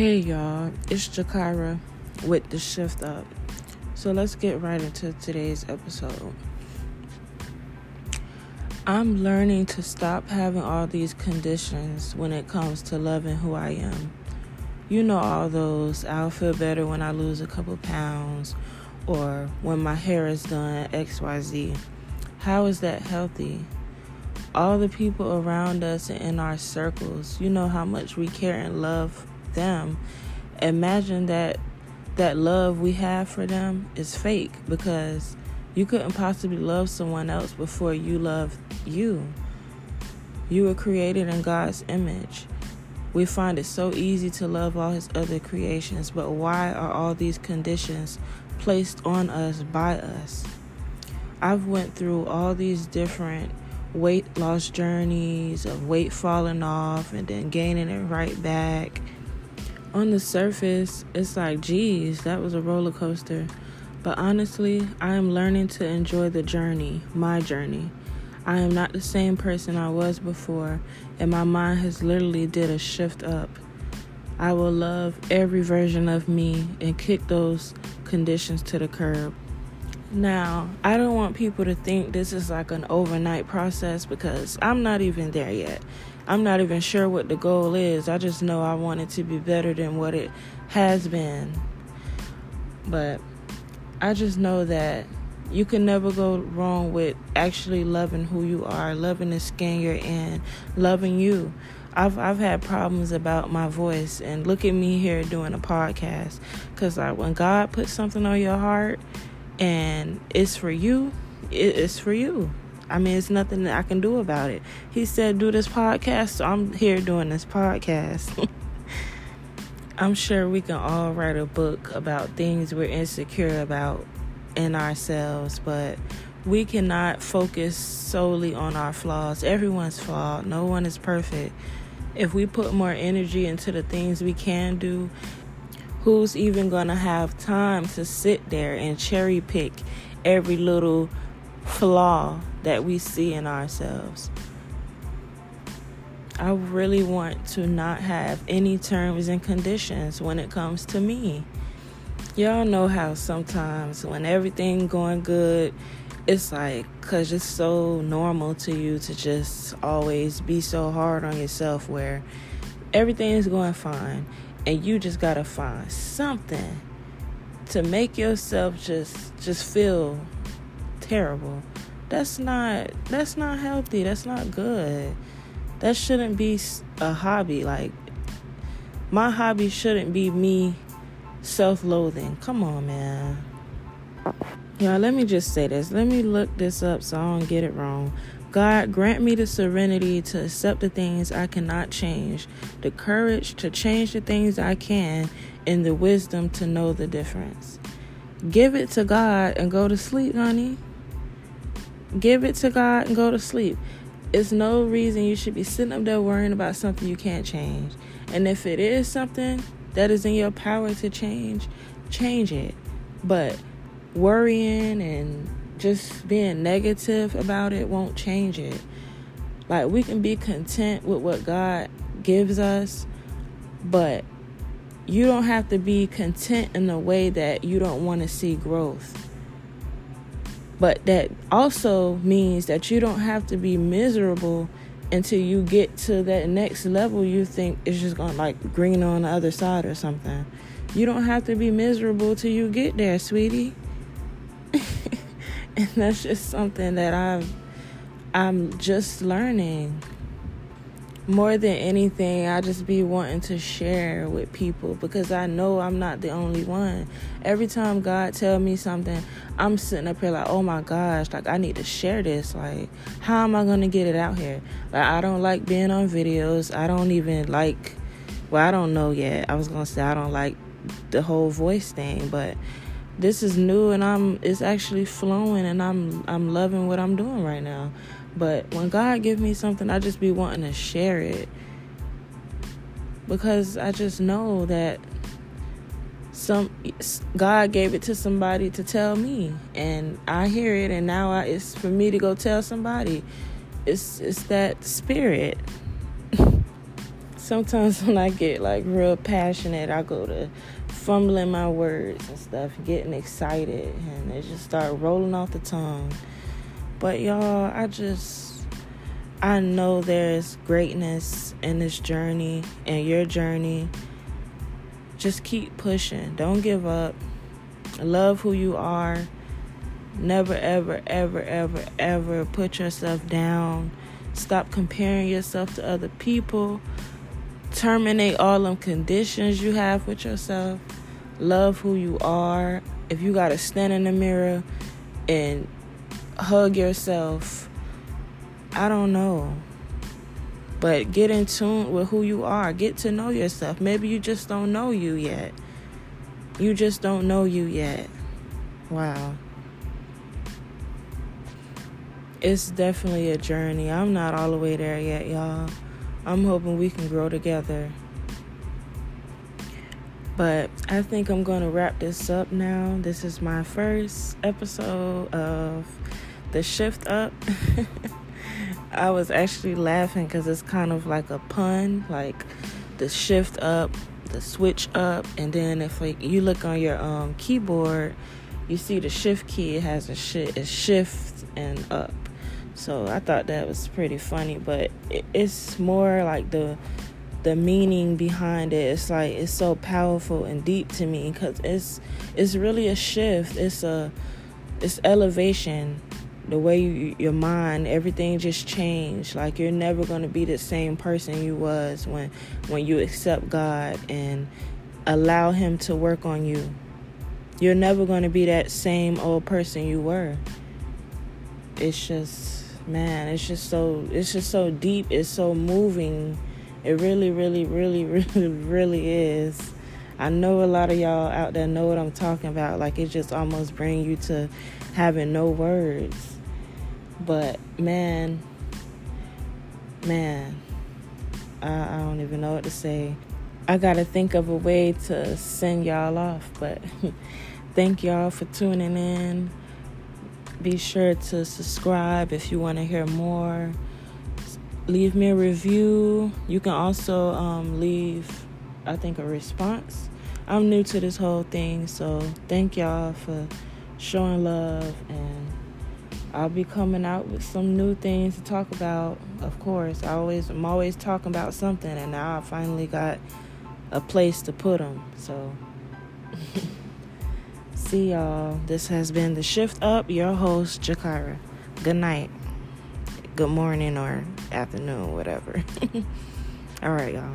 Hey y'all, it's Jakira with the Shift Up. So let's get right into today's episode. I'm learning to stop having all these conditions when it comes to loving who I am. You know, all those I'll feel better when I lose a couple pounds or when my hair is done, XYZ. How is that healthy? All the people around us and in our circles, you know how much we care and love them, imagine that that love we have for them is fake because you couldn't possibly love someone else before you love you. You were created in God's image. We find it so easy to love all his other creations, but why are all these conditions placed on us by us? I've went through all these different weight loss journeys of weight falling off and then gaining it right back on the surface, it's like, geez, that was a roller coaster. But honestly, I am learning to enjoy the journey, my journey. I am not the same person I was before, and my mind has literally did a shift up. I will love every version of me and kick those conditions to the curb. Now, I don't want people to think this is like an overnight process because I'm not even there yet. I'm not even sure what the goal is. I just know I want it to be better than what it has been. But I just know that you can never go wrong with actually loving who you are, loving the skin you're in, loving you. I've I've had problems about my voice, and look at me here doing a podcast. Cause like when God puts something on your heart, and it's for you, it's for you. I mean, it's nothing that I can do about it. He said, do this podcast, so I'm here doing this podcast. I'm sure we can all write a book about things we're insecure about in ourselves, but we cannot focus solely on our flaws. Everyone's flawed, no one is perfect. If we put more energy into the things we can do, who's even going to have time to sit there and cherry pick every little flaw that we see in ourselves. I really want to not have any terms and conditions when it comes to me. Y'all know how sometimes when everything going good, it's like cuz it's so normal to you to just always be so hard on yourself where everything is going fine and you just got to find something to make yourself just just feel terrible. That's not that's not healthy. That's not good. That shouldn't be a hobby. Like my hobby shouldn't be me self-loathing. Come on, man. Y'all, let me just say this. Let me look this up so I don't get it wrong. God, grant me the serenity to accept the things I cannot change, the courage to change the things I can, and the wisdom to know the difference. Give it to God and go to sleep, honey. Give it to God and go to sleep. It's no reason you should be sitting up there worrying about something you can't change. And if it is something that is in your power to change, change it. But worrying and just being negative about it won't change it. Like we can be content with what God gives us, but you don't have to be content in a way that you don't want to see growth. But that also means that you don't have to be miserable until you get to that next level you think is just going to like green on the other side or something. You don't have to be miserable till you get there, sweetie. And that's just something that I've I'm just learning more than anything, I just be wanting to share with people because I know I'm not the only one. Every time God tell me something, I'm sitting up here like, oh my gosh, like I need to share this. Like, how am I gonna get it out here? Like, I don't like being on videos. I don't even like. Well, I don't know yet. I was gonna say I don't like the whole voice thing, but this is new and I'm it's actually flowing and I'm I'm loving what I'm doing right now. But when God gives me something, I just be wanting to share it because I just know that some God gave it to somebody to tell me, and I hear it, and now I, it's for me to go tell somebody. It's it's that spirit. Sometimes when I get like real passionate, I go to fumbling my words and stuff, getting excited, and it just start rolling off the tongue. But y'all, I just I know there's greatness in this journey and your journey. Just keep pushing. Don't give up. Love who you are. Never, ever, ever, ever, ever put yourself down. Stop comparing yourself to other people. Terminate all them conditions you have with yourself. Love who you are. If you got to stand in the mirror and hug yourself, I don't know. But get in tune with who you are. Get to know yourself. Maybe you just don't know you yet. You just don't know you yet. Wow. It's definitely a journey. I'm not all the way there yet, y'all. I'm hoping we can grow together. But I think I'm going to wrap this up now. This is my first episode of The Shift Up. I was actually laughing because it's kind of like a pun, like the shift up, the switch up, and then if like you look on your um, keyboard, you see the shift key it has a, sh- a shift and up. So I thought that was pretty funny, but it's more like the the meaning behind it. It's like it's so powerful and deep to me because it's it's really a shift. It's a it's elevation the way you, your mind everything just changed like you're never going to be the same person you was when when you accept god and allow him to work on you you're never going to be that same old person you were it's just man it's just so it's just so deep it's so moving it really really really really really is i know a lot of y'all out there know what i'm talking about like it just almost bring you to having no words. But man, man, I, I don't even know what to say. I gotta think of a way to send y'all off, but thank y'all for tuning in. Be sure to subscribe if you want to hear more. Leave me a review. You can also um, leave, I think, a response. I'm new to this whole thing, so thank y'all for showing love and I'll be coming out with some new things to talk about. Of course, I always I'm always talking about something and now I finally got a place to put them. So see y'all. This has been the Shift Up, your host Jakira. Good night. Good morning or afternoon, whatever. All right, y'all.